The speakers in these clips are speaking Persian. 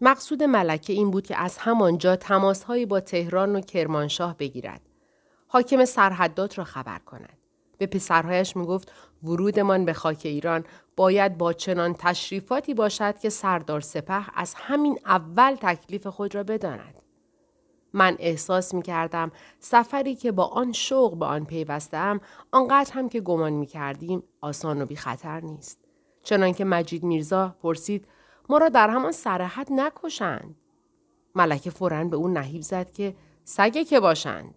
مقصود ملکه این بود که از همانجا تماسهایی با تهران و کرمانشاه بگیرد. حاکم سرحدات را خبر کند. به پسرهایش می‌گفت ورودمان به خاک ایران باید با چنان تشریفاتی باشد که سردار سپه از همین اول تکلیف خود را بداند. من احساس می کردم سفری که با آن شوق به آن پیوستم آنقدر هم که گمان می کردیم آسان و بی خطر نیست. چنانکه مجید میرزا پرسید ما را در همان سرحد نکشند. ملکه فورا به او نهیب زد که سگه که باشند.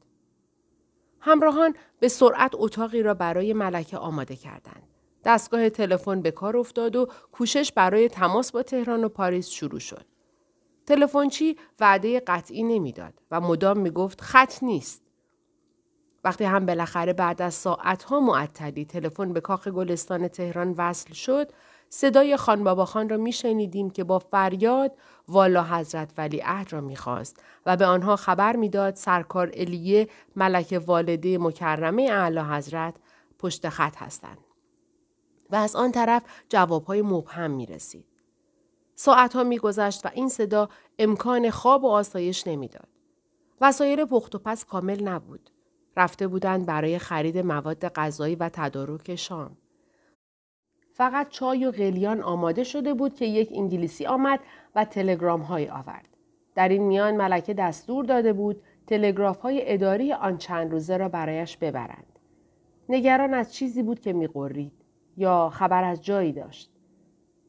همراهان به سرعت اتاقی را برای ملکه آماده کردند. دستگاه تلفن به کار افتاد و کوشش برای تماس با تهران و پاریس شروع شد. تلفنچی وعده قطعی نمی‌داد و مدام می‌گفت خط نیست. وقتی هم بالاخره بعد از ساعتها معطلی تلفن به کاخ گلستان تهران وصل شد صدای خان بابا خان را میشنیدیم که با فریاد والا حضرت ولی عهد را می‌خواست و به آنها خبر می‌داد سرکار الیه ملک والده مکرمه اعلی حضرت پشت خط هستند. و از آن طرف جوابهای مبهم می رسید. ساعتها میگذشت و این صدا امکان خواب و آسایش نمی‌داد. وسایل پخت و پس کامل نبود. رفته بودند برای خرید مواد غذایی و تدارک شام. فقط چای و قلیان آماده شده بود که یک انگلیسی آمد و تلگرام های آورد. در این میان ملکه دستور داده بود تلگراف های اداری آن چند روزه را برایش ببرند. نگران از چیزی بود که میقرید یا خبر از جایی داشت.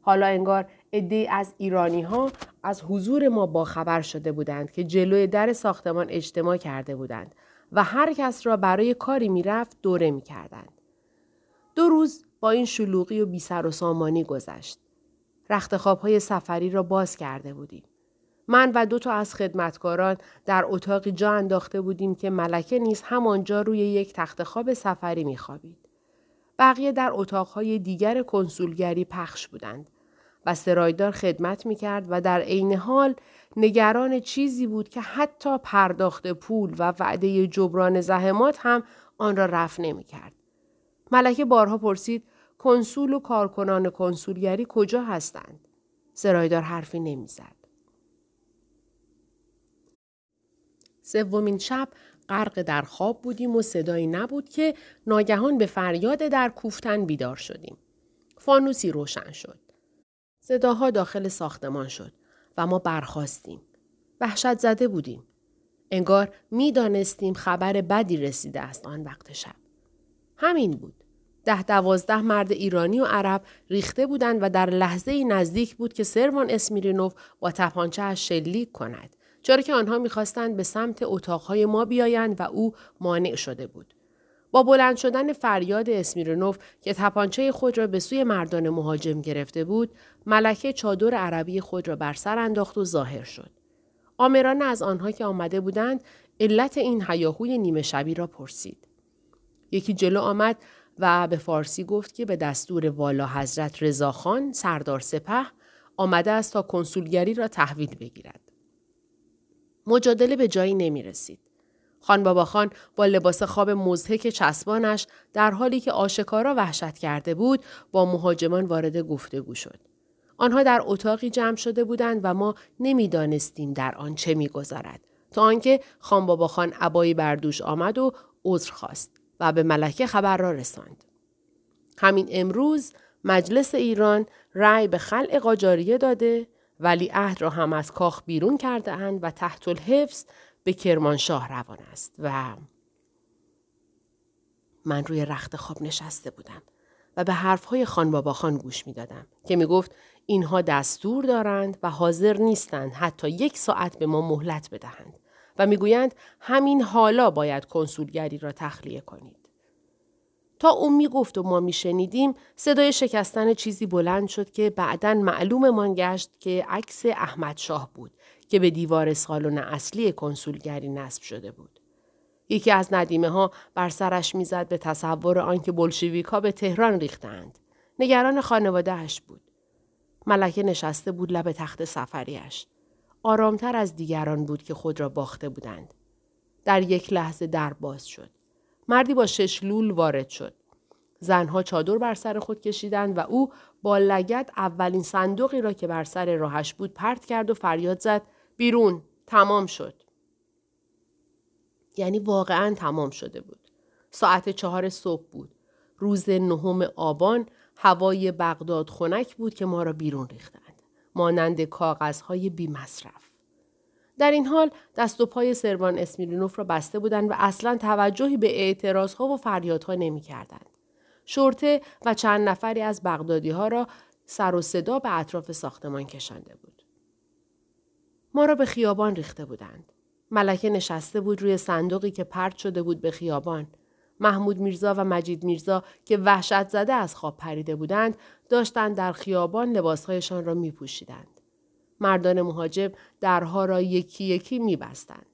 حالا انگار عده از ایرانی ها از حضور ما با خبر شده بودند که جلوی در ساختمان اجتماع کرده بودند و هر کس را برای کاری می‌رفت دوره می کردند. دو روز با این شلوغی و بی سر و سامانی گذشت. رخت های سفری را باز کرده بودیم. من و دو تا از خدمتکاران در اتاقی جا انداخته بودیم که ملکه نیز همانجا روی یک تخت خواب سفری میخوابید. بقیه در اتاقهای دیگر کنسولگری پخش بودند و سرایدار خدمت می کرد و در عین حال نگران چیزی بود که حتی پرداخت پول و وعده جبران زحمات هم آن را رفع نمی کرد. ملکه بارها پرسید کنسول و کارکنان کنسولگری کجا هستند؟ سرایدار حرفی نمی‌زد. سومین شب غرق در خواب بودیم و صدایی نبود که ناگهان به فریاد در کوفتن بیدار شدیم. فانوسی روشن شد. صداها داخل ساختمان شد و ما برخواستیم. وحشت زده بودیم. انگار می دانستیم خبر بدی رسیده است آن وقت شب. همین بود. ده دوازده مرد ایرانی و عرب ریخته بودند و در لحظه نزدیک بود که سروان اسمیرینوف با تپانچه شلیک کند. چرا که آنها می‌خواستند به سمت اتاقهای ما بیایند و او مانع شده بود. با بلند شدن فریاد اسمیرنوف که تپانچه خود را به سوی مردان مهاجم گرفته بود، ملکه چادر عربی خود را بر سر انداخت و ظاهر شد. آمران از آنها که آمده بودند علت این حیاهوی نیمه شبی را پرسید. یکی جلو آمد و به فارسی گفت که به دستور والا حضرت رضاخان سردار سپه آمده است تا کنسولگری را تحویل بگیرد. مجادله به جایی نمی رسید. خان بابا خان با لباس خواب مزهک چسبانش در حالی که آشکارا وحشت کرده بود با مهاجمان وارد گفتگو شد. آنها در اتاقی جمع شده بودند و ما نمی‌دانستیم در آن چه میگذرد تا آنکه خان بابا خان عبایی بردوش آمد و عذر خواست و به ملکه خبر را رساند. همین امروز مجلس ایران رأی به خلع قاجاریه داده ولی عهد را هم از کاخ بیرون کرده اند و تحت الحفظ به کرمانشاه روان است و من روی رخت خواب نشسته بودم و به حرفهای خان بابا خان گوش می دادم که می گفت اینها دستور دارند و حاضر نیستند حتی یک ساعت به ما مهلت بدهند و می‌گویند همین حالا باید کنسولگری را تخلیه کنید. تا اون می‌گفت و ما میشنیدیم صدای شکستن چیزی بلند شد که بعدا معلوممان گشت که عکس احمد شاه بود که به دیوار سالن اصلی کنسولگری نصب شده بود. یکی از ندیمه ها بر سرش می‌زد به تصور آنکه بلشویک ها به تهران ریختند. نگران خانوادهش بود. ملکه نشسته بود لب تخت سفریش. آرامتر از دیگران بود که خود را باخته بودند. در یک لحظه در باز شد. مردی با شش لول وارد شد. زنها چادر بر سر خود کشیدند و او با لگت اولین صندوقی را که بر سر راهش بود پرت کرد و فریاد زد بیرون تمام شد. یعنی واقعا تمام شده بود. ساعت چهار صبح بود. روز نهم آبان هوای بغداد خنک بود که ما را بیرون ریختند. مانند کاغذهای بی مصرف. در این حال دست و پای سروان اسمیرینوف را بسته بودند و اصلا توجهی به اعتراضها و فریادها نمی کردند. شورته و چند نفری از بغدادی ها را سر و صدا به اطراف ساختمان کشانده بود. ما را به خیابان ریخته بودند. ملکه نشسته بود روی صندوقی که پرت شده بود به خیابان. محمود میرزا و مجید میرزا که وحشت زده از خواب پریده بودند داشتند در خیابان لباسهایشان را می پوشیدند. مردان مهاجم درها را یکی یکی می بستند.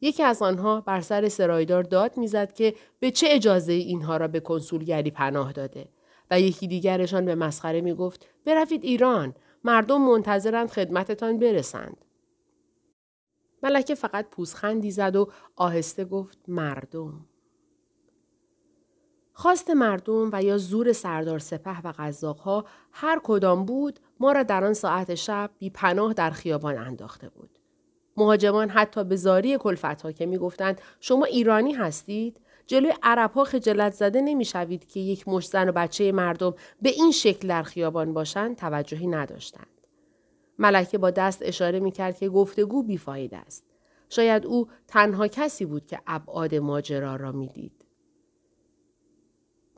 یکی از آنها بر سر سرایدار داد می‌زد که به چه اجازه اینها را به کنسولگری پناه داده و یکی دیگرشان به مسخره می گفت بروید ایران مردم منتظرند خدمتتان برسند. ملکه فقط پوزخندی زد و آهسته گفت مردم. خواست مردم و یا زور سردار سپه و قزاقها هر کدام بود ما را در آن ساعت شب بی پناه در خیابان انداخته بود. مهاجمان حتی به زاری کلفت که می‌گفتند شما ایرانی هستید جلوی عرب ها خجلت زده نمی‌شوید که یک مش زن و بچه مردم به این شکل در خیابان باشند توجهی نداشتند. ملکه با دست اشاره می‌کرد که گفتگو بیفاید است. شاید او تنها کسی بود که ابعاد ماجرا را می‌دید.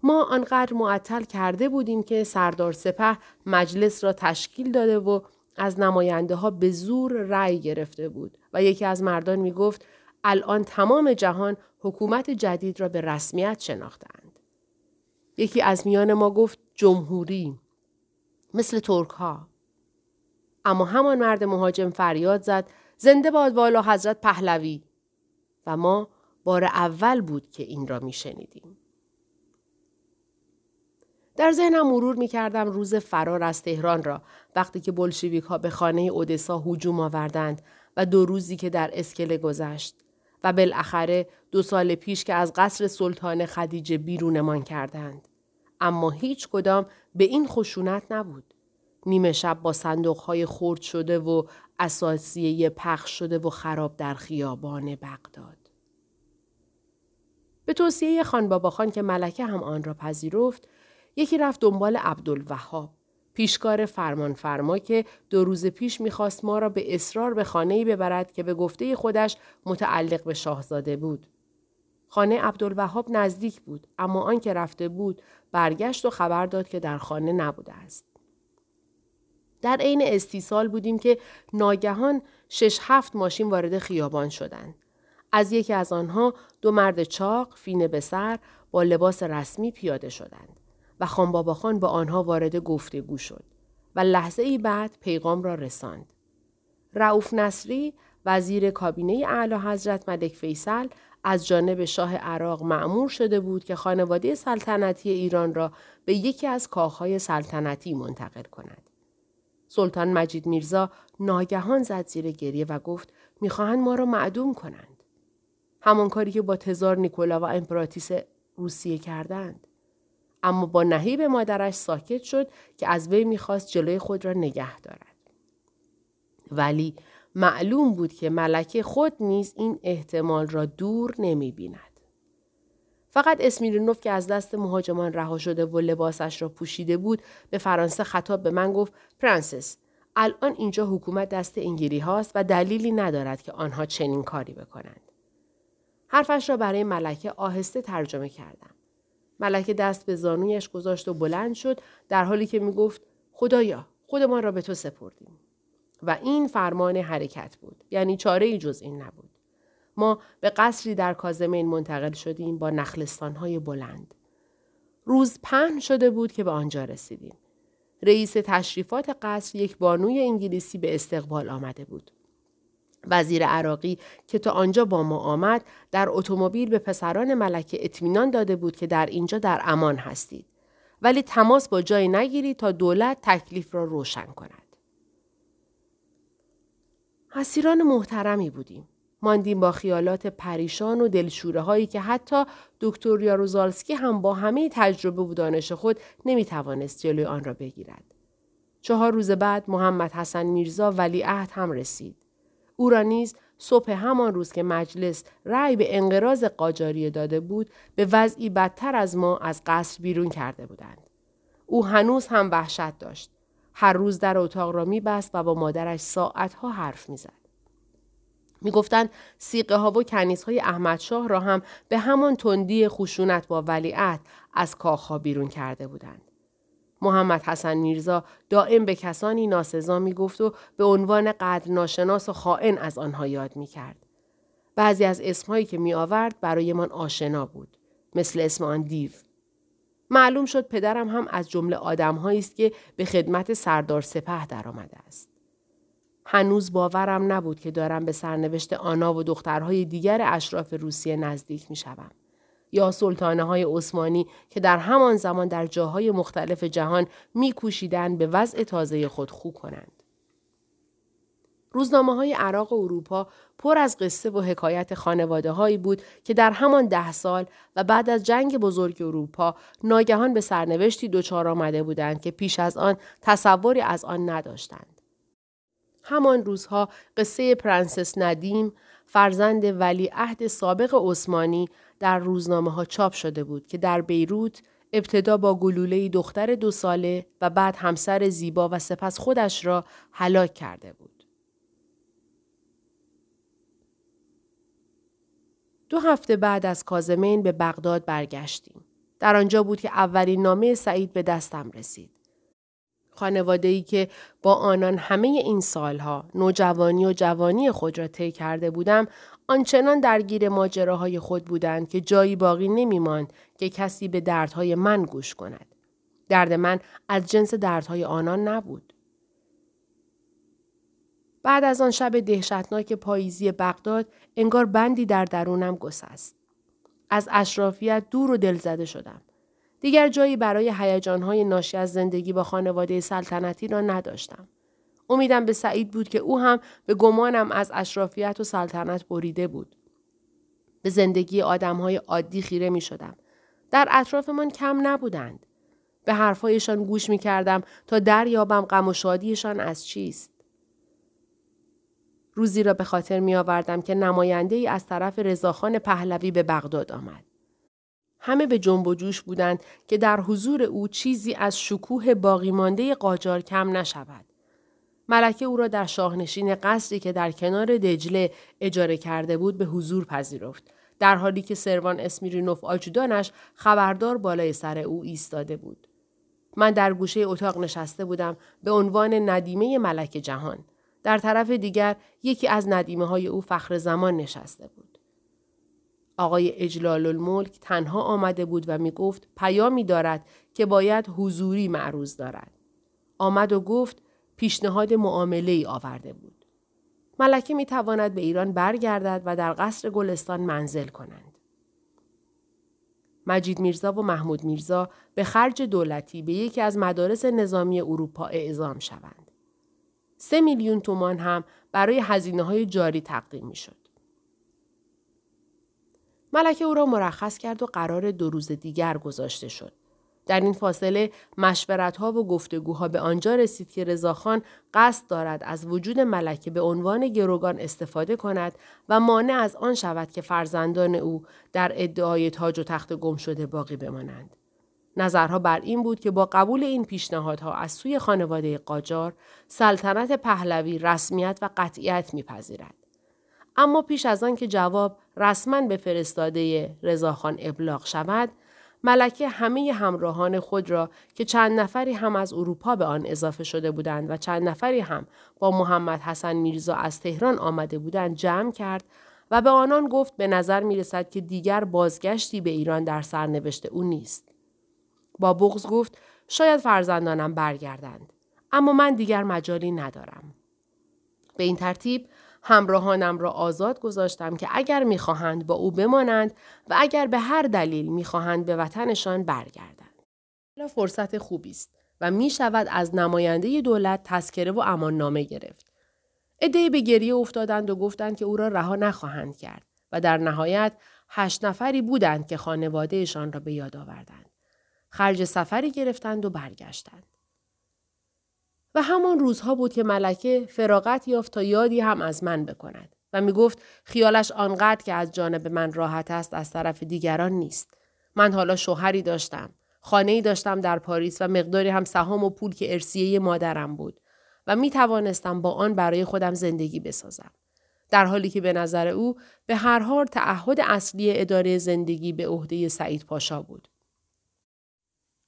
ما آنقدر معطل کرده بودیم که سردار سپه مجلس را تشکیل داده و از نماینده ها به زور رأی گرفته بود و یکی از مردان می گفت الان تمام جهان حکومت جدید را به رسمیت شناختند. یکی از میان ما گفت جمهوری مثل ترک ها. اما همان مرد مهاجم فریاد زد زنده باد والا حضرت پهلوی و ما بار اول بود که این را می شنیدیم. در ذهنم مرور می کردم روز فرار از تهران را وقتی که بلشویک ها به خانه اودسا هجوم آوردند و دو روزی که در اسکله گذشت و بالاخره دو سال پیش که از قصر سلطان خدیجه بیرونمان کردند. اما هیچ کدام به این خشونت نبود. نیمه شب با صندوق های خورد شده و اساسیه پخش شده و خراب در خیابان بغداد. به توصیه خان بابا خان که ملکه هم آن را پذیرفت یکی رفت دنبال عبدالوهاب پیشکار فرمان فرما که دو روز پیش می‌خواست ما را به اصرار به خانه‌ای ببرد که به گفته خودش متعلق به شاهزاده بود. خانه عبدالوهاب نزدیک بود اما آن که رفته بود برگشت و خبر داد که در خانه نبوده است. در عین استیصال بودیم که ناگهان شش هفت ماشین وارد خیابان شدند. از یکی از آنها دو مرد چاق فینه به سر با لباس رسمی پیاده شدند. و خان خان با آنها وارد گفتگو شد و لحظه ای بعد پیغام را رساند. رعوف نصری وزیر کابینه اعلی حضرت ملک فیصل از جانب شاه عراق معمور شده بود که خانواده سلطنتی ایران را به یکی از کاخهای سلطنتی منتقل کند. سلطان مجید میرزا ناگهان زد زیر گریه و گفت می‌خواهند ما را معدوم کنند. همان کاری که با تزار نیکولا و امپراتیس روسیه کردند. اما با نهیب مادرش ساکت شد که از وی می‌خواست جلوی خود را نگه دارد. ولی معلوم بود که ملکه خود نیز این احتمال را دور نمی بیند. فقط اسمیرنوف که از دست مهاجمان رها شده و لباسش را پوشیده بود به فرانسه خطاب به من گفت پرنسس الان اینجا حکومت دست انگلی هاست و دلیلی ندارد که آنها چنین کاری بکنند. حرفش را برای ملکه آهسته ترجمه کردم. ملکه دست به زانویش گذاشت و بلند شد در حالی که می گفت خدایا خودمان را به تو سپردیم. و این فرمان حرکت بود. یعنی چاره ای جز این نبود. ما به قصری در کاظمین منتقل شدیم با نخلستانهای بلند. روز پهن شده بود که به آنجا رسیدیم. رئیس تشریفات قصر یک بانوی انگلیسی به استقبال آمده بود. وزیر عراقی که تا آنجا با ما آمد در اتومبیل به پسران ملکه اطمینان داده بود که در اینجا در امان هستید ولی تماس با جای نگیرید تا دولت تکلیف را روشن کند. اسیران محترمی بودیم. ماندیم با خیالات پریشان و دلشوره هایی که حتی دکتر یاروزالسکی هم با همه تجربه و دانش خود نمی توانست جلوی آن را بگیرد. چهار روز بعد محمد حسن میرزا ولیعهد هم رسید. او را نیز صبح همان روز که مجلس رأی به انقراض قاجاری داده بود به وضعی بدتر از ما از قصر بیرون کرده بودند. او هنوز هم وحشت داشت. هر روز در اتاق را میبست و با مادرش ساعتها حرف می‌زد. می‌گفتند سیقه ها و کنیس های احمدشاه را هم به همان تندی خشونت با ولیعت از کاخها بیرون کرده بودند. محمد حسن میرزا دائم به کسانی ناسزا می گفت و به عنوان قدر ناشناس و خائن از آنها یاد می کرد. بعضی از اسمهایی که می آورد برایمان آشنا بود. مثل اسم آن دیو. معلوم شد پدرم هم از جمله آدمهایی است که به خدمت سردار سپه درآمده است. هنوز باورم نبود که دارم به سرنوشت آنا و دخترهای دیگر اشراف روسیه نزدیک می شوم. یا سلطانه های عثمانی که در همان زمان در جاهای مختلف جهان میکوشیدند به وضع تازه خود خو کنند. روزنامه های عراق و اروپا پر از قصه و حکایت خانواده هایی بود که در همان ده سال و بعد از جنگ بزرگ اروپا ناگهان به سرنوشتی دچار آمده بودند که پیش از آن تصوری از آن نداشتند. همان روزها قصه پرنسس ندیم فرزند ولی عهد سابق عثمانی در روزنامه ها چاپ شده بود که در بیروت ابتدا با گلوله دختر دو ساله و بعد همسر زیبا و سپس خودش را هلاک کرده بود. دو هفته بعد از کازمین به بغداد برگشتیم. در آنجا بود که اولین نامه سعید به دستم رسید. خانواده ای که با آنان همه این سالها نوجوانی و جوانی خود را طی کرده بودم آنچنان درگیر ماجراهای خود بودند که جایی باقی نمیماند که کسی به دردهای من گوش کند. درد من از جنس دردهای آنان نبود. بعد از آن شب دهشتناک پاییزی بغداد انگار بندی در درونم گسست. از اشرافیت دور و دلزده شدم. دیگر جایی برای هیجانهای ناشی از زندگی با خانواده سلطنتی را نداشتم. امیدم به سعید بود که او هم به گمانم از اشرافیت و سلطنت بریده بود. به زندگی آدمهای عادی خیره می شدم. در اطرافمان کم نبودند. به حرفهایشان گوش می کردم تا دریابم غم و شادیشان از چیست. روزی را به خاطر می آوردم که نماینده ای از طرف رضاخان پهلوی به بغداد آمد. همه به جنب و جوش بودند که در حضور او چیزی از شکوه باقی مانده قاجار کم نشود. ملکه او را در شاهنشین قصری که در کنار دجله اجاره کرده بود به حضور پذیرفت در حالی که سروان اسمیرینوف آجودانش خبردار بالای سر او ایستاده بود. من در گوشه اتاق نشسته بودم به عنوان ندیمه ملک جهان. در طرف دیگر یکی از ندیمه های او فخر زمان نشسته بود. آقای اجلال الملک تنها آمده بود و می گفت پیامی دارد که باید حضوری معروض دارد. آمد و گفت پیشنهاد معامله ای آورده بود. ملکه می تواند به ایران برگردد و در قصر گلستان منزل کنند. مجید میرزا و محمود میرزا به خرج دولتی به یکی از مدارس نظامی اروپا اعزام شوند. سه میلیون تومان هم برای هزینه های جاری تقدیم می شد. ملکه او را مرخص کرد و قرار دو روز دیگر گذاشته شد. در این فاصله مشورت ها و گفتگوها به آنجا رسید که رضاخان قصد دارد از وجود ملکه به عنوان گروگان استفاده کند و مانع از آن شود که فرزندان او در ادعای تاج و تخت گم شده باقی بمانند. نظرها بر این بود که با قبول این پیشنهادها از سوی خانواده قاجار سلطنت پهلوی رسمیت و قطعیت میپذیرد. اما پیش از آن که جواب رسما به فرستاده رضاخان ابلاغ شود ملکه همه همراهان خود را که چند نفری هم از اروپا به آن اضافه شده بودند و چند نفری هم با محمد حسن میرزا از تهران آمده بودند جمع کرد و به آنان گفت به نظر می رسد که دیگر بازگشتی به ایران در سرنوشت او نیست. با بغز گفت شاید فرزندانم برگردند اما من دیگر مجالی ندارم. به این ترتیب همراهانم را آزاد گذاشتم که اگر می‌خواهند با او بمانند و اگر به هر دلیل می‌خواهند به وطنشان برگردند. فرصت خوبی است و می شود از نماینده دولت تذکره و امان نامه گرفت. ادهی به گریه افتادند و گفتند که او را رها نخواهند کرد و در نهایت هشت نفری بودند که خانوادهشان را به یاد آوردند. خرج سفری گرفتند و برگشتند. و همان روزها بود که ملکه فراغت یافت تا یادی هم از من بکند و می گفت خیالش آنقدر که از جانب من راحت است از طرف دیگران نیست. من حالا شوهری داشتم. خانه ای داشتم در پاریس و مقداری هم سهام و پول که ارسیه مادرم بود و می توانستم با آن برای خودم زندگی بسازم. در حالی که به نظر او به هر حال تعهد اصلی اداره زندگی به عهده سعید پاشا بود.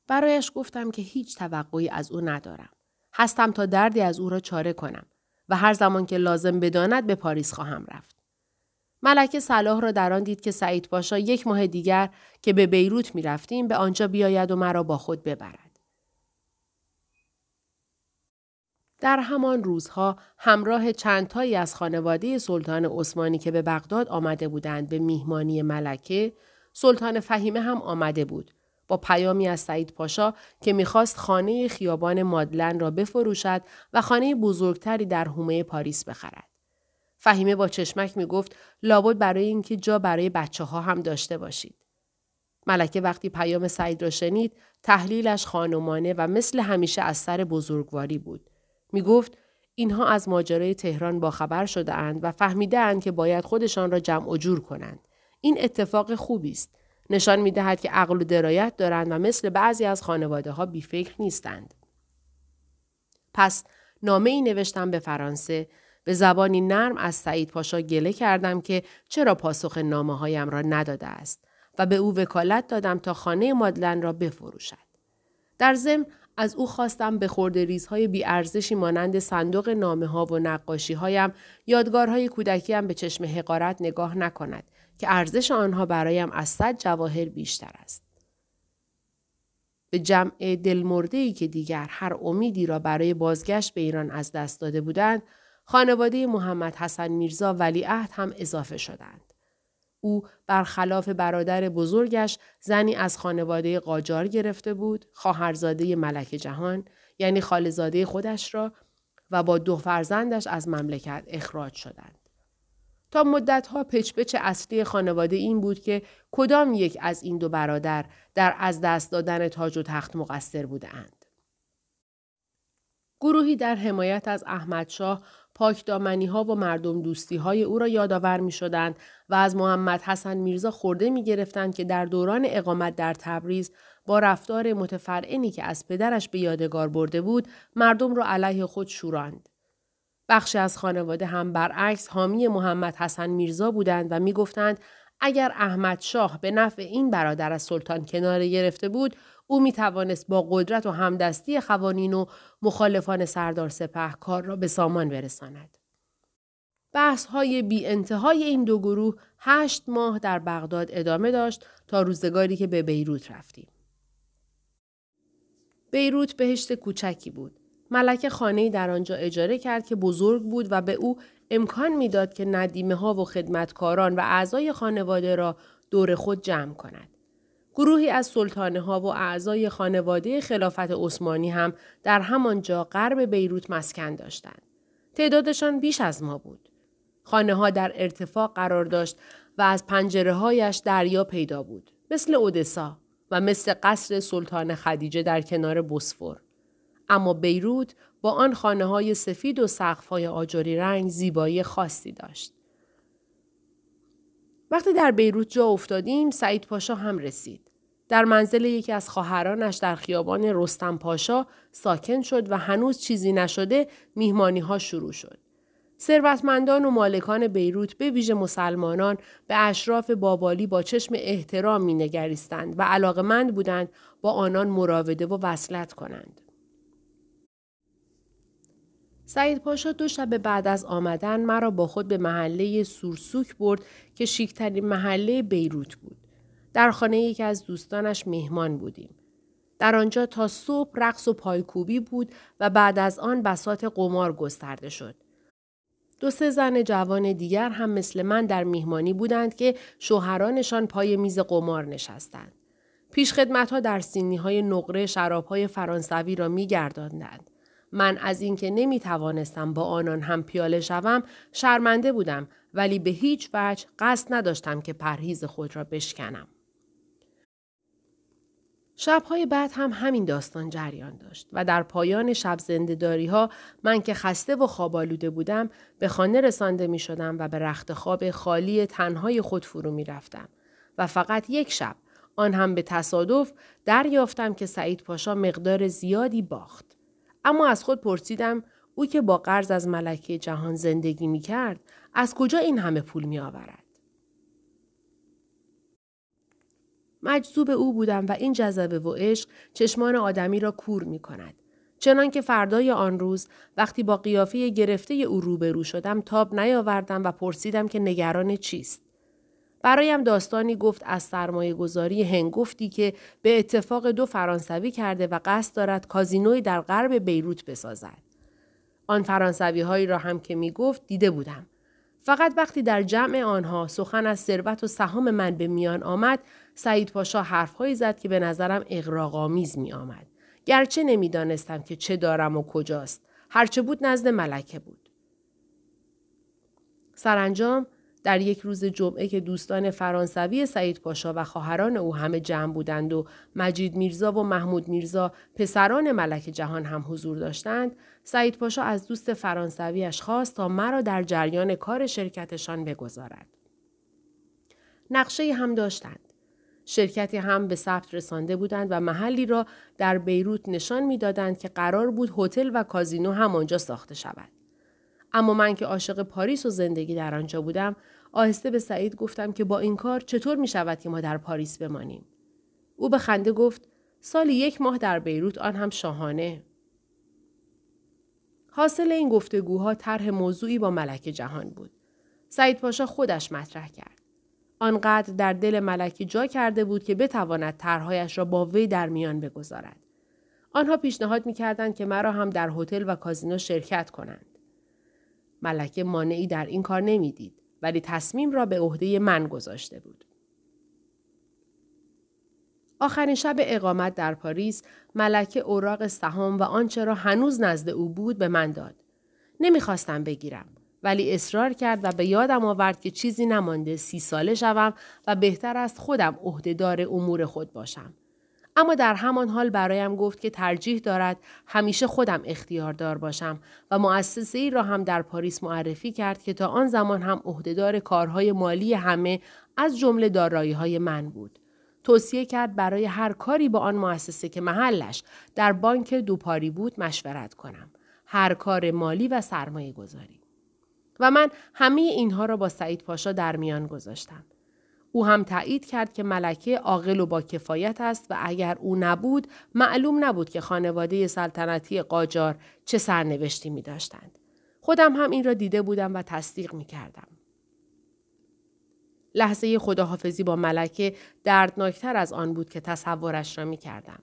برایش گفتم که هیچ توقعی از او ندارم. هستم تا دردی از او را چاره کنم و هر زمان که لازم بداند به پاریس خواهم رفت. ملکه صلاح را در آن دید که سعید پاشا یک ماه دیگر که به بیروت می رفتیم به آنجا بیاید و مرا با خود ببرد. در همان روزها همراه چندتایی از خانواده سلطان عثمانی که به بغداد آمده بودند به میهمانی ملکه، سلطان فهیمه هم آمده بود با پیامی از سعید پاشا که می‌خواست خانه خیابان مادلن را بفروشد و خانه بزرگتری در حومه پاریس بخرد. فهیمه با چشمک می‌گفت لابد برای اینکه جا برای بچه ها هم داشته باشید. ملکه وقتی پیام سعید را شنید تحلیلش خانمانه و مثل همیشه از سر بزرگواری بود. می گفت اینها از ماجرای تهران باخبر شده اند و فهمیده اند که باید خودشان را جمع و جور کنند. این اتفاق خوبی است. نشان می دهد که عقل و درایت دارند و مثل بعضی از خانواده ها بیفکر نیستند. پس نامه ای نوشتم به فرانسه به زبانی نرم از سعید پاشا گله کردم که چرا پاسخ نامه هایم را نداده است و به او وکالت دادم تا خانه مادلن را بفروشد. در ضمن از او خواستم به خورده ریزهای بیارزشی مانند صندوق نامه ها و نقاشی هایم یادگارهای کودکیم به چشم حقارت نگاه نکند که ارزش آنها برایم از صد جواهر بیشتر است. به جمع دلمرده ای که دیگر هر امیدی را برای بازگشت به ایران از دست داده بودند، خانواده محمد حسن میرزا ولیعهد هم اضافه شدند. او برخلاف برادر بزرگش زنی از خانواده قاجار گرفته بود، خواهرزاده ملک جهان، یعنی خالزاده خودش را و با دو فرزندش از مملکت اخراج شدند. تا مدتها پچپچ اصلی خانواده این بود که کدام یک از این دو برادر در از دست دادن تاج و تخت مقصر بودند. گروهی در حمایت از احمدشاه پاکدامنی ها و مردم دوستی های او را یادآور می شدند و از محمد حسن میرزا خورده می گرفتند که در دوران اقامت در تبریز با رفتار متفرعنی که از پدرش به یادگار برده بود مردم را علیه خود شوراند. بخشی از خانواده هم برعکس حامی محمد حسن میرزا بودند و می‌گفتند اگر احمد شاه به نفع این برادر از سلطان کنار گرفته بود او می توانست با قدرت و همدستی خوانین و مخالفان سردار سپه کار را به سامان برساند. بحث های بی انتهای این دو گروه هشت ماه در بغداد ادامه داشت تا روزگاری که به بیروت رفتیم. بیروت بهشت کوچکی بود. ملکه خانه در آنجا اجاره کرد که بزرگ بود و به او امکان می‌داد که ندیمه ها و خدمتکاران و اعضای خانواده را دور خود جمع کند. گروهی از سلطانه ها و اعضای خانواده خلافت عثمانی هم در همانجا غرب بیروت مسکن داشتند. تعدادشان بیش از ما بود. خانه ها در ارتفاع قرار داشت و از پنجره هایش دریا پیدا بود. مثل اودسا و مثل قصر سلطان خدیجه در کنار بسفور. اما بیروت با آن خانه های سفید و سقف های آجوری رنگ زیبایی خاصی داشت. وقتی در بیروت جا افتادیم سعید پاشا هم رسید. در منزل یکی از خواهرانش در خیابان رستم پاشا ساکن شد و هنوز چیزی نشده میهمانی ها شروع شد. ثروتمندان و مالکان بیروت به ویژه مسلمانان به اشراف بابالی با چشم احترام می نگریستند و علاقمند بودند با آنان مراوده و وصلت کنند. سعید پاشا دو شب بعد از آمدن مرا با خود به محله سورسوک برد که شیکترین محله بیروت بود. در خانه یکی از دوستانش مهمان بودیم. در آنجا تا صبح رقص و پایکوبی بود و بعد از آن بسات قمار گسترده شد. دو سه زن جوان دیگر هم مثل من در میهمانی بودند که شوهرانشان پای میز قمار نشستند. پیشخدمت ها در سینی های نقره شراب های فرانسوی را می گرداندند. من از اینکه نمی توانستم با آنان هم پیاله شوم شرمنده بودم ولی به هیچ وجه قصد نداشتم که پرهیز خود را بشکنم. شبهای بعد هم همین داستان جریان داشت و در پایان شب زندهداری ها من که خسته و خوابالوده بودم به خانه رسانده می شدم و به رخت خواب خالی تنهای خود فرو می رفتم و فقط یک شب آن هم به تصادف دریافتم که سعید پاشا مقدار زیادی باخت. اما از خود پرسیدم او که با قرض از ملکه جهان زندگی می کرد از کجا این همه پول می آورد؟ مجذوب او بودم و این جذبه و عشق چشمان آدمی را کور می کند. چنان که فردای آن روز وقتی با قیافه گرفته او روبرو شدم تاب نیاوردم و پرسیدم که نگران چیست. برایم داستانی گفت از سرمایه گذاری هنگفتی که به اتفاق دو فرانسوی کرده و قصد دارد کازینوی در غرب بیروت بسازد. آن فرانسوی هایی را هم که می گفت دیده بودم. فقط وقتی در جمع آنها سخن از ثروت و سهام من به میان آمد سعید پاشا حرفهایی زد که به نظرم اغراقآمیز می آمد. گرچه نمی‌دانستم که چه دارم و کجاست. هرچه بود نزد ملکه بود. سرانجام در یک روز جمعه که دوستان فرانسوی سعید پاشا و خواهران او همه جمع بودند و مجید میرزا و محمود میرزا پسران ملک جهان هم حضور داشتند سعید پاشا از دوست فرانسویش خواست تا مرا در جریان کار شرکتشان بگذارد. نقشه هم داشتند. شرکتی هم به ثبت رسانده بودند و محلی را در بیروت نشان می‌دادند که قرار بود هتل و کازینو هم آنجا ساخته شود. اما من که عاشق پاریس و زندگی در آنجا بودم آهسته به سعید گفتم که با این کار چطور می شود که ما در پاریس بمانیم؟ او به خنده گفت سالی یک ماه در بیروت آن هم شاهانه. حاصل این گفتگوها طرح موضوعی با ملک جهان بود. سعید پاشا خودش مطرح کرد. آنقدر در دل ملکی جا کرده بود که بتواند طرحهایش را با وی در میان بگذارد. آنها پیشنهاد می‌کردند که مرا هم در هتل و کازینو شرکت کنند. ملکه مانعی در این کار نمی‌دید ولی تصمیم را به عهده من گذاشته بود. آخرین شب اقامت در پاریس ملکه اوراق سهام و آنچه را هنوز نزد او بود به من داد. نمی‌خواستم بگیرم ولی اصرار کرد و به یادم آورد که چیزی نمانده سی ساله شوم و بهتر است خودم عهدهدار امور خود باشم. اما در همان حال برایم گفت که ترجیح دارد همیشه خودم اختیاردار باشم و مؤسسه ای را هم در پاریس معرفی کرد که تا آن زمان هم عهدهدار کارهای مالی همه از جمله دارایی های من بود. توصیه کرد برای هر کاری با آن مؤسسه که محلش در بانک دوپاری بود مشورت کنم. هر کار مالی و سرمایه گذاری. و من همه اینها را با سعید پاشا در میان گذاشتم. او هم تایید کرد که ملکه عاقل و با کفایت است و اگر او نبود معلوم نبود که خانواده سلطنتی قاجار چه سرنوشتی می داشتند. خودم هم این را دیده بودم و تصدیق می کردم. لحظه خداحافظی با ملکه دردناکتر از آن بود که تصورش را می کردم.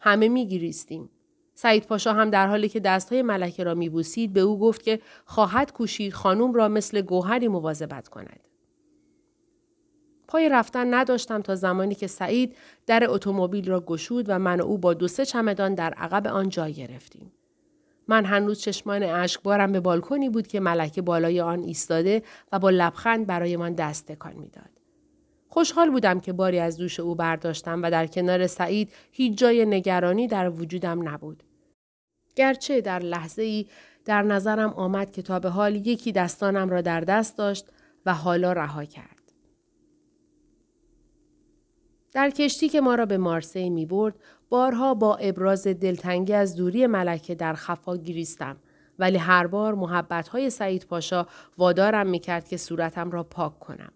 همه می گریستیم. سعید پاشا هم در حالی که دستهای ملکه را می بوسید به او گفت که خواهد کوشید خانوم را مثل گوهری مواظبت کند. پای رفتن نداشتم تا زمانی که سعید در اتومبیل را گشود و من و او با دو سه چمدان در عقب آن جای گرفتیم. من هنوز چشمان اشکبارم به بالکنی بود که ملکه بالای آن ایستاده و با لبخند برایمان دست تکان می‌داد. خوشحال بودم که باری از دوش او برداشتم و در کنار سعید هیچ جای نگرانی در وجودم نبود. گرچه در لحظه ای در نظرم آمد که تا به حال یکی دستانم را در دست داشت و حالا رها کرد. در کشتی که ما را به مارسی می برد، بارها با ابراز دلتنگی از دوری ملکه در خفا گریستم. ولی هر بار محبت های سعید پاشا وادارم می کرد که صورتم را پاک کنم.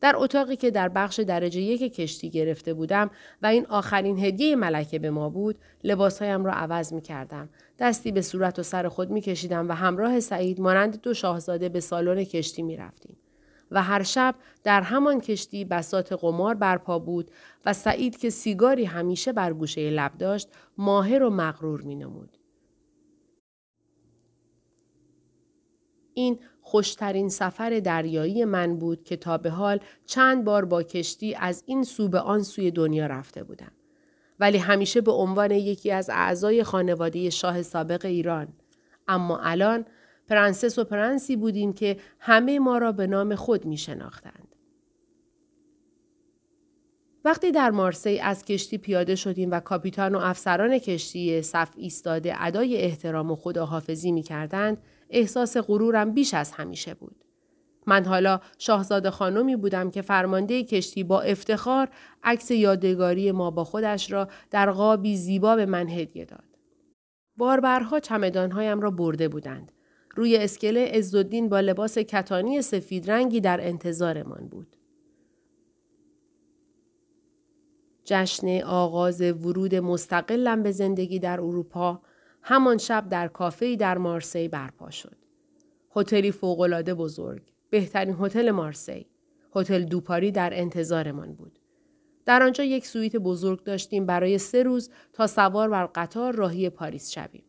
در اتاقی که در بخش درجه یک کشتی گرفته بودم و این آخرین هدیه ملکه به ما بود لباسهایم را عوض می کردم. دستی به صورت و سر خود می کشیدم و همراه سعید مانند دو شاهزاده به سالن کشتی می رفتیم. و هر شب در همان کشتی بسات قمار برپا بود و سعید که سیگاری همیشه بر گوشه لب داشت ماهر و مغرور می نمود. این خوشترین سفر دریایی من بود که تا به حال چند بار با کشتی از این سو به آن سوی دنیا رفته بودم. ولی همیشه به عنوان یکی از اعضای خانواده شاه سابق ایران. اما الان پرنسس و پرنسی بودیم که همه ما را به نام خود می شناختند. وقتی در مارسی از کشتی پیاده شدیم و کاپیتان و افسران کشتی صف ایستاده ادای احترام و خداحافظی می کردند، احساس غرورم بیش از همیشه بود. من حالا شاهزاده خانمی بودم که فرمانده کشتی با افتخار عکس یادگاری ما با خودش را در قابی زیبا به من هدیه داد. باربرها چمدانهایم را برده بودند. روی اسکله عزالدین با لباس کتانی سفید رنگی در انتظارمان بود. جشن آغاز ورود مستقلم به زندگی در اروپا همان شب در کافه‌ای در مارسی برپا شد. هتلی فوق‌العاده بزرگ، بهترین هتل مارسی، هتل دوپاری در انتظارمان بود. در آنجا یک سویت بزرگ داشتیم برای سه روز تا سوار بر قطار راهی پاریس شویم.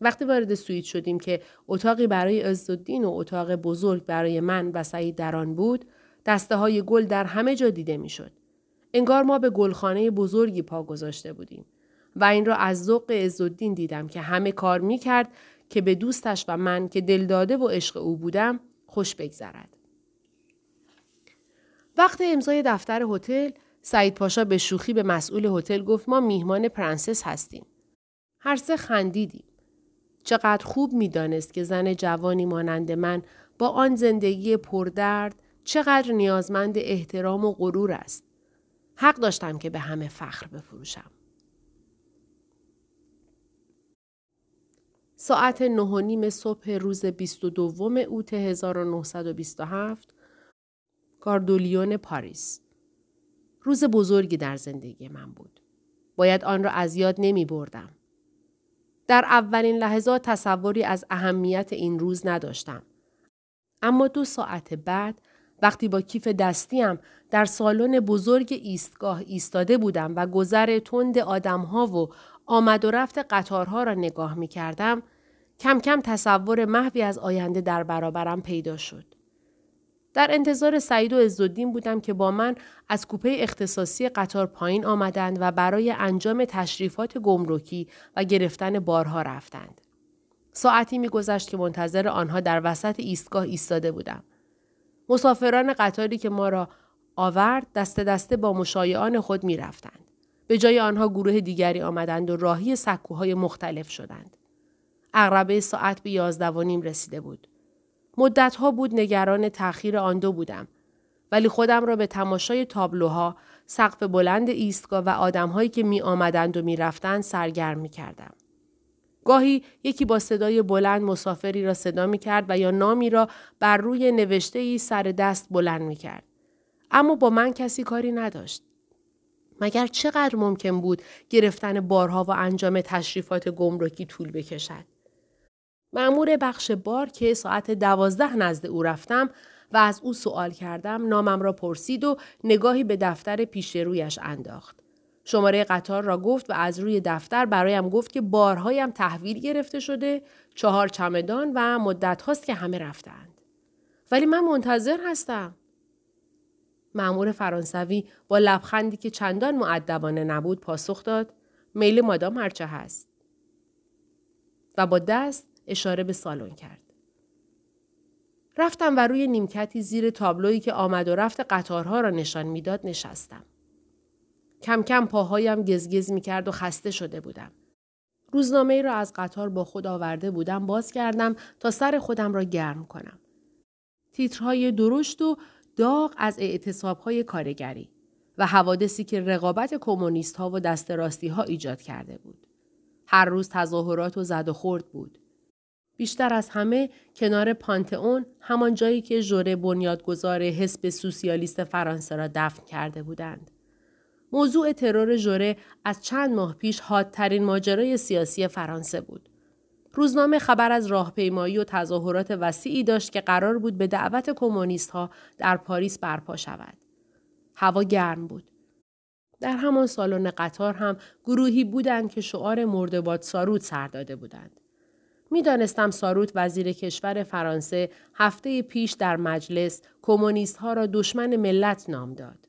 وقتی وارد سویت شدیم که اتاقی برای عزالدین و اتاق بزرگ برای من و سعید در آن بود، دسته های گل در همه جا دیده می‌شد. انگار ما به گلخانه بزرگی پا گذاشته بودیم و این را از ذوق عزالدین دیدم که همه کار می کرد که به دوستش و من که دلداده و عشق او بودم خوش بگذرد. وقت امضای دفتر هتل سعید پاشا به شوخی به مسئول هتل گفت ما میهمان پرنسس هستیم. هر سه خندیدیم. چقدر خوب می‌دانست که زن جوانی مانند من با آن زندگی پردرد چقدر نیازمند احترام و غرور است. حق داشتم که به همه فخر بفروشم. ساعت نه و نیم صبح روز 22 اوت 1927 کاردولیون پاریس روز بزرگی در زندگی من بود. باید آن را از یاد نمی بردم. در اولین لحظات تصوری از اهمیت این روز نداشتم. اما دو ساعت بعد وقتی با کیف دستیم در سالن بزرگ ایستگاه ایستاده بودم و گذر تند آدمها و آمد و رفت قطارها را نگاه می کردم، کم کم تصور محوی از آینده در برابرم پیدا شد. در انتظار سعید و عزالدین بودم که با من از کوپه اختصاصی قطار پایین آمدند و برای انجام تشریفات گمرکی و گرفتن بارها رفتند. ساعتی میگذشت که منتظر آنها در وسط ایستگاه ایستاده بودم. مسافران قطاری که ما را آورد دست دسته با مشایعان خود می رفتند. به جای آنها گروه دیگری آمدند و راهی سکوهای مختلف شدند. اغربه ساعت به یازده و نیم رسیده بود. مدتها بود نگران تأخیر آن دو بودم. ولی خودم را به تماشای تابلوها، سقف بلند ایستگاه و آدمهایی که می آمدند و می رفتند سرگرم می کردم. گاهی یکی با صدای بلند مسافری را صدا می کرد و یا نامی را بر روی نوشته ای سر دست بلند می کرد. اما با من کسی کاری نداشت. مگر چقدر ممکن بود گرفتن بارها و انجام تشریفات گمرکی طول بکشد؟ معمور بخش بار که ساعت دوازده نزد او رفتم و از او سوال کردم نامم را پرسید و نگاهی به دفتر پیش رویش انداخت. شماره قطار را گفت و از روی دفتر برایم گفت که بارهایم تحویل گرفته شده چهار چمدان و مدت هاست که همه رفتند. ولی من منتظر هستم. معمور فرانسوی با لبخندی که چندان معدبانه نبود پاسخ داد میل مادام هرچه هست. و با دست اشاره به سالن کرد. رفتم و روی نیمکتی زیر تابلویی که آمد و رفت قطارها را نشان می‌داد نشستم. کم کم پاهایم گزگز می کرد و خسته شده بودم. روزنامه ای را از قطار با خود آورده بودم باز کردم تا سر خودم را گرم کنم. تیترهای درشت و داغ از های کارگری و حوادثی که رقابت کمونیست ها و دست راستی ها ایجاد کرده بود. هر روز تظاهرات و زد و خورد بود. بیشتر از همه کنار پانتئون همان جایی که ژوره بنیادگذار حزب سوسیالیست فرانسه را دفن کرده بودند. موضوع ترور ژوره از چند ماه پیش حادترین ماجرای سیاسی فرانسه بود. روزنامه خبر از راهپیمایی و تظاهرات وسیعی داشت که قرار بود به دعوت کمونیست ها در پاریس برپا شود. هوا گرم بود. در همان سالن قطار هم گروهی بودند که شعار مردباد سارود سر داده بودند. می‌دانستم ساروت وزیر کشور فرانسه هفته پیش در مجلس کمونیست ها را دشمن ملت نام داد.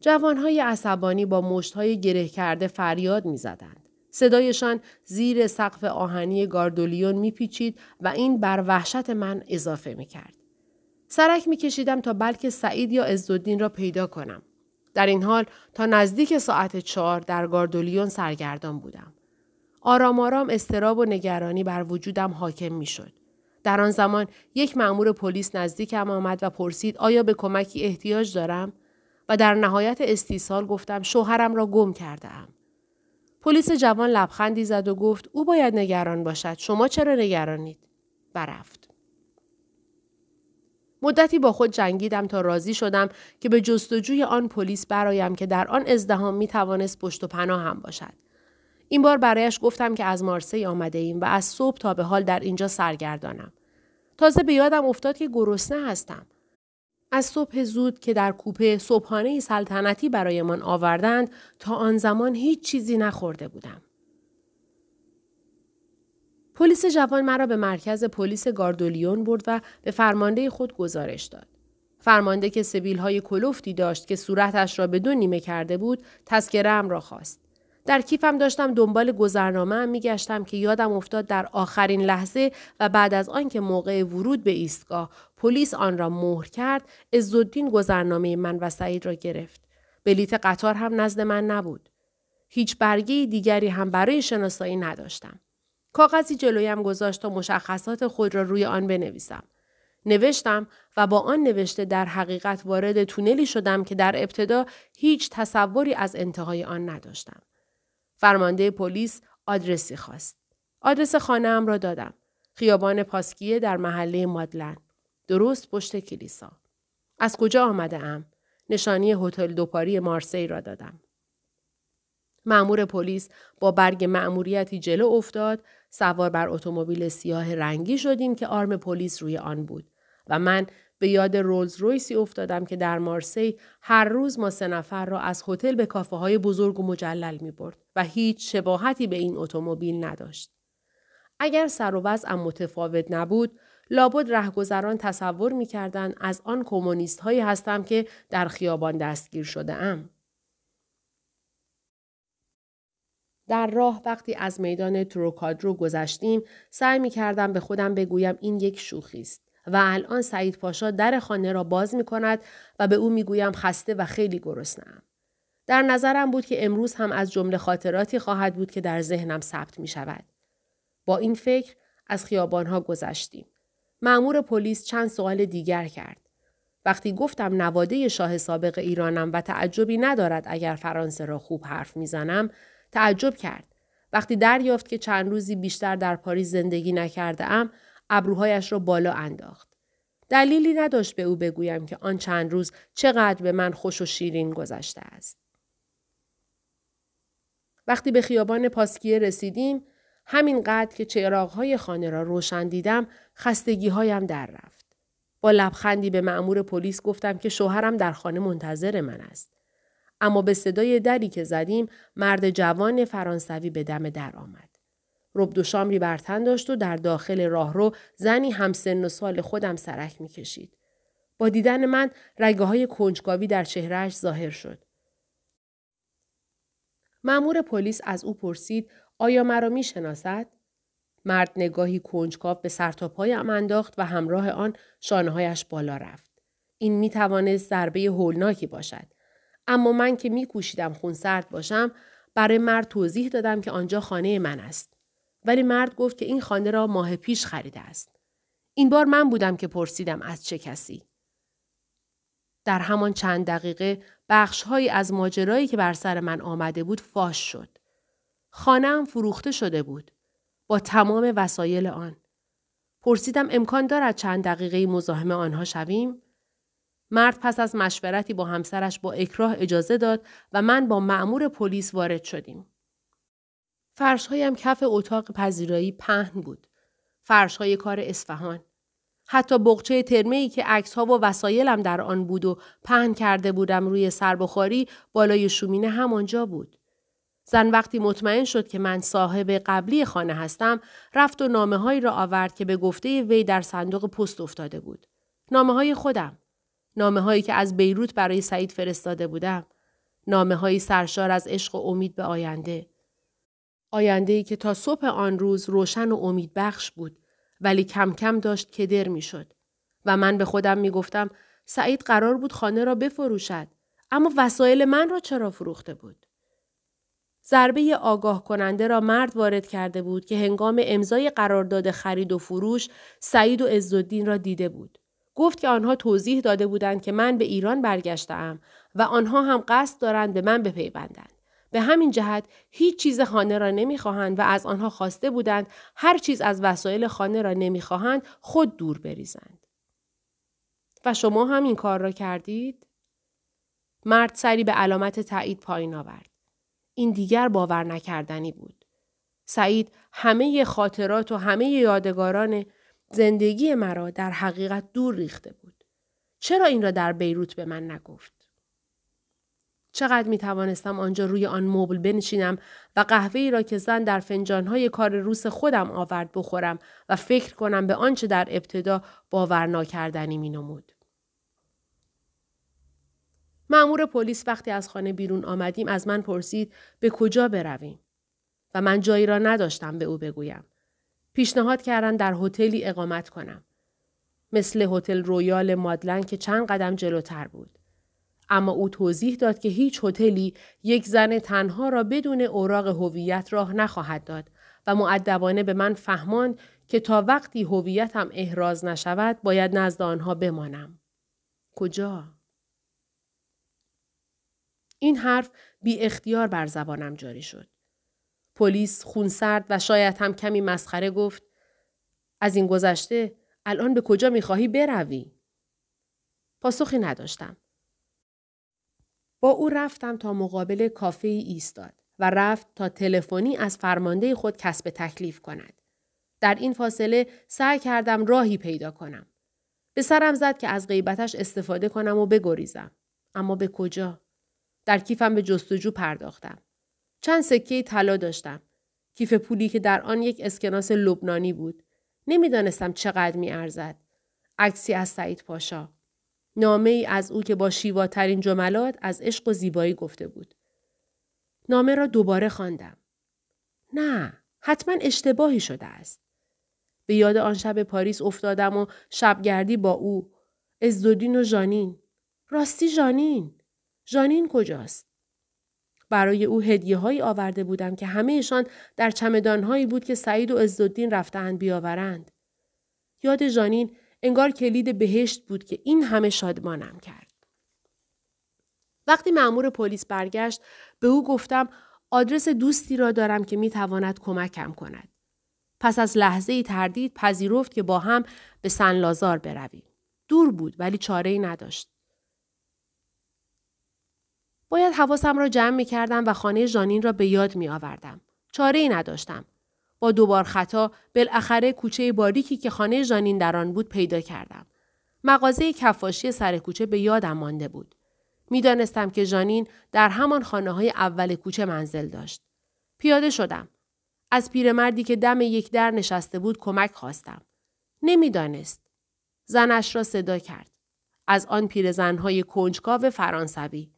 جوانهای عصبانی با مشتهای گره کرده فریاد می زدند. صدایشان زیر سقف آهنی گاردولیون میپیچید و این بر وحشت من اضافه می کرد. سرک می کشیدم تا بلکه سعید یا عزالدین را پیدا کنم. در این حال تا نزدیک ساعت چهار در گاردولیون سرگردان بودم. آرام آرام استراب و نگرانی بر وجودم حاکم می شد. در آن زمان یک مأمور پلیس نزدیکم آمد و پرسید آیا به کمکی احتیاج دارم؟ و در نهایت استیصال گفتم شوهرم را گم کرده ام. پلیس جوان لبخندی زد و گفت او باید نگران باشد. شما چرا نگرانید؟ و رفت. مدتی با خود جنگیدم تا راضی شدم که به جستجوی آن پلیس برایم که در آن ازدهام می توانست پشت و پناه هم باشد. این بار برایش گفتم که از مارسی آمده ایم و از صبح تا به حال در اینجا سرگردانم تازه به یادم افتاد که گرسنه هستم از صبح زود که در کوپه صبحانه سلطنتی برایمان آوردند تا آن زمان هیچ چیزی نخورده بودم. پلیس جوان مرا به مرکز پلیس گاردولیون برد و به فرمانده خود گزارش داد. فرمانده که سبیل های کلوفتی داشت که صورتش را به دو نیمه کرده بود، تذکرم را خواست. در کیفم داشتم دنبال گذرنامه هم میگشتم که یادم افتاد در آخرین لحظه و بعد از آنکه موقع ورود به ایستگاه پلیس آن را مهر کرد عزالدین گذرنامه من و سعید را گرفت. بلیت قطار هم نزد من نبود. هیچ برگه دیگری هم برای شناسایی نداشتم. کاغذی جلویم گذاشت تا مشخصات خود را روی آن بنویسم. نوشتم و با آن نوشته در حقیقت وارد تونلی شدم که در ابتدا هیچ تصوری از انتهای آن نداشتم. فرمانده پلیس آدرسی خواست. آدرس خانه را دادم. خیابان پاسکیه در محله مادلن. درست پشت کلیسا. از کجا آمده ام؟ نشانی هتل دوپاری مارسی را دادم. معمور پلیس با برگ مأموریتی جلو افتاد سوار بر اتومبیل سیاه رنگی شدیم که آرم پلیس روی آن بود و من به یاد رولز رویسی افتادم که در مارسی هر روز ما سه نفر را از هتل به کافه های بزرگ و مجلل می برد و هیچ شباهتی به این اتومبیل نداشت. اگر سر و وضعم متفاوت نبود، لابد رهگذران تصور می کردن از آن کمونیست هایی هستم که در خیابان دستگیر شده ام. در راه وقتی از میدان تروکادرو گذشتیم سعی می کردم به خودم بگویم این یک شوخی است. و الان سعید پاشا در خانه را باز می کند و به او می گویم خسته و خیلی گرسنه‌ام. در نظرم بود که امروز هم از جمله خاطراتی خواهد بود که در ذهنم ثبت می شود. با این فکر از خیابانها گذشتیم. معمور پلیس چند سوال دیگر کرد. وقتی گفتم نواده شاه سابق ایرانم و تعجبی ندارد اگر فرانسه را خوب حرف می‌زنم تعجب کرد. وقتی دریافت که چند روزی بیشتر در پاریس زندگی نکرده ام ابروهایش را بالا انداخت. دلیلی نداشت به او بگویم که آن چند روز چقدر به من خوش و شیرین گذشته است. وقتی به خیابان پاسکیه رسیدیم، همین قدر که چراغهای خانه را روشن دیدم، خستگی هایم در رفت. با لبخندی به معمور پلیس گفتم که شوهرم در خانه منتظر من است. اما به صدای دری که زدیم مرد جوان فرانسوی به دم در آمد. رب دو شامری بر تن داشت و در داخل راهرو زنی همسن و سال خودم سرک می‌کشید. با دیدن من رگه های کنجکاوی در چهرهش ظاهر شد. معمور پلیس از او پرسید آیا مرا می شناسد؟ مرد نگاهی کنجکاو به سرتاپایم انداخت و همراه آن شانههایش بالا رفت. این می توانست ضربه هولناکی باشد. اما من که می کوشیدم خونسرد باشم برای مرد توضیح دادم که آنجا خانه من است. ولی مرد گفت که این خانه را ماه پیش خریده است. این بار من بودم که پرسیدم از چه کسی. در همان چند دقیقه بخشهایی از ماجرایی که بر سر من آمده بود فاش شد. خانهام فروخته شده بود. با تمام وسایل آن. پرسیدم امکان دارد چند دقیقه مزاحم آنها شویم؟ مرد پس از مشورتی با همسرش با اکراه اجازه داد و من با معمور پلیس وارد شدیم. فرشهایم کف اتاق پذیرایی پهن بود. فرشهای کار اصفهان. حتی بغچه ترمه ای که عکس ها و وسایلم در آن بود و پهن کرده بودم روی سربخاری بالای شومینه همانجا بود. زن وقتی مطمئن شد که من صاحب قبلی خانه هستم رفت و نامه هایی را آورد که به گفته وی در صندوق پست افتاده بود. نامه های خودم. نامه هایی که از بیروت برای سعید فرستاده بودم. نامه های سرشار از عشق و امید به آینده. آینده ای که تا صبح آن روز روشن و امید بخش بود ولی کم کم داشت کدر می شد. و من به خودم می گفتم سعید قرار بود خانه را بفروشد اما وسایل من را چرا فروخته بود؟ ضربه آگاه کننده را مرد وارد کرده بود که هنگام امضای قرارداد خرید و فروش سعید و عزالدین را دیده بود. گفت که آنها توضیح داده بودند که من به ایران برگشتم و آنها هم قصد دارند به من بپیوندند. به همین جهت هیچ چیز خانه را نمی‌خواهند و از آنها خواسته بودند هر چیز از وسایل خانه را نمی‌خواهند خود دور بریزند. و شما هم این کار را کردید؟ مرد سری به علامت تایید پایین آورد. این دیگر باور نکردنی بود. سعید همه خاطرات و همه یادگاران زندگی مرا در حقیقت دور ریخته بود. چرا این را در بیروت به من نگفت؟ چقدر می توانستم آنجا روی آن مبل بنشینم و قهوه ای را که زن در فنجانهای کار روس خودم آورد بخورم و فکر کنم به آنچه در ابتدا باور ناکردنی می نمود. معمور پلیس وقتی از خانه بیرون آمدیم از من پرسید به کجا برویم و من جایی را نداشتم به او بگویم. پیشنهاد کردن در هتلی اقامت کنم. مثل هتل رویال مادلن که چند قدم جلوتر بود. اما او توضیح داد که هیچ هتلی یک زن تنها را بدون اوراق هویت راه نخواهد داد و معدبانه به من فهماند که تا وقتی هویتم احراز نشود باید نزد آنها بمانم. کجا؟ این حرف بی اختیار بر زبانم جاری شد. پلیس خونسرد و شاید هم کمی مسخره گفت از این گذشته الان به کجا می‌خواهی بروی؟ پاسخی نداشتم. با او رفتم تا مقابل کافه ای ایستاد و رفت تا تلفنی از فرمانده خود کسب تکلیف کند. در این فاصله سعی کردم راهی پیدا کنم. به سرم زد که از غیبتش استفاده کنم و بگریزم. اما به کجا؟ در کیفم به جستجو پرداختم. چند سکه طلا داشتم. کیف پولی که در آن یک اسکناس لبنانی بود. نمی‌دانستم چقدر می ارزد. عکسی از سعید پاشا. نامه ای از او که با شیواترین جملات از عشق و زیبایی گفته بود. نامه را دوباره خواندم. نه، حتما اشتباهی شده است. به یاد آن شب پاریس افتادم و شبگردی با او، ازدودین و جانین. راستی جانین. جانین کجاست؟ برای او هدیه هایی آورده بودم که همهشان در چمدان هایی بود که سعید و عزالدین رفتند بیاورند. یاد جانین انگار کلید بهشت بود که این همه شادمانم کرد. وقتی مأمور پلیس برگشت به او گفتم آدرس دوستی را دارم که می تواند کمکم کند. پس از لحظه ای تردید پذیرفت که با هم به سن لازار برویم. دور بود ولی چاره ای نداشت. باید حواسم را جمع می کردم و خانه جانین را به یاد می آوردم. چاره ای نداشتم. با دوبار خطا بالاخره کوچه باریکی که خانه جانین در آن بود پیدا کردم. مغازه کفاشی سر کوچه به یادم مانده بود. می‌دانستم که جانین در همان خانه های اول کوچه منزل داشت. پیاده شدم. از پیرمردی که دم یک در نشسته بود کمک خواستم. نمی‌دانست. زنش را صدا کرد. از آن پیرزنهای کنجکاو فرانسوی.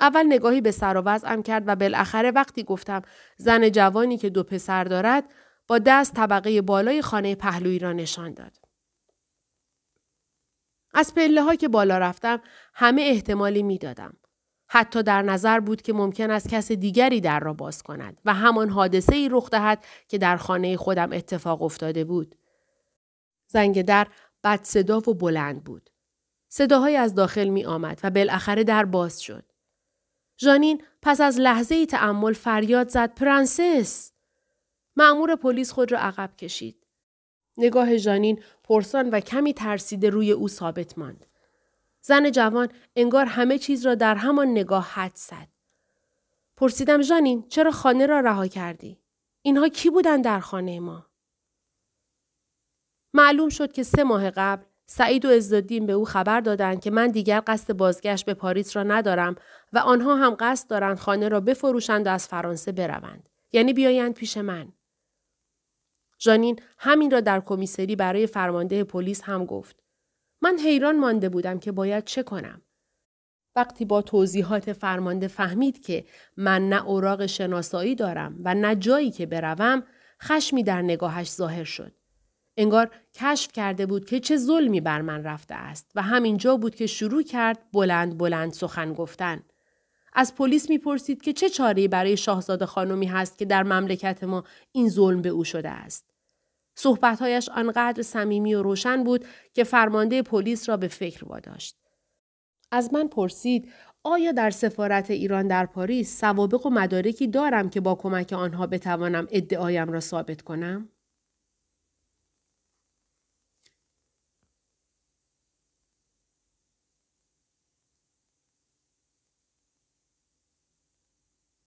اول نگاهی به سر و وضعم کرد و بالاخره وقتی گفتم زن جوانی که دو پسر دارد با دست طبقه بالای خانه پهلویی را نشان داد. از پله ها که بالا رفتم همه احتمالی می دادم. حتی در نظر بود که ممکن است کس دیگری در را باز کند و همان حادثه ای رخ دهد که در خانه خودم اتفاق افتاده بود. زنگ در بد صدا و بلند بود. صداهایی از داخل می آمد و بالاخره در باز شد. ژانین پس از لحظه ای تعمل فریاد زد پرنسس! معمور پلیس خود را عقب کشید. نگاه ژانین پرسان و کمی ترسیده روی او ثابت ماند. زن جوان انگار همه چیز را در همان نگاه حدس زد. پرسیدم ژانین چرا خانه را رها کردی؟ اینها کی بودن در خانه ما؟ معلوم شد که سه ماه قبل سعید و عزالدین به او خبر دادند که من دیگر قصد بازگشت به پاریس را ندارم و آنها هم قصد دارند خانه را بفروشند و از فرانسه بروند. یعنی بیایند پیش من. ژانین همین را در کمیسری برای فرمانده پلیس هم گفت. من حیران مانده بودم که باید چه کنم. وقتی با توضیحات فرمانده فهمید که من نه اوراق شناسایی دارم و نه جایی که بروم خشمی در نگاهش ظاهر شد. انگار کشف کرده بود که چه ظلمی بر من رفته است و همینجا بود که شروع کرد بلند بلند سخن گفتن. از پلیس می‌پرسید که چه چاری برای شاهزاده خانمی هست که در مملکت ما این ظلم به او شده است. صحبتهایش آنقدر صمیمی و روشن بود که فرمانده پلیس را به فکر واداشت. از من پرسید آیا در سفارت ایران در پاریس سوابق و مدارکی دارم که با کمک آنها بتوانم ادعایم را ثابت کنم؟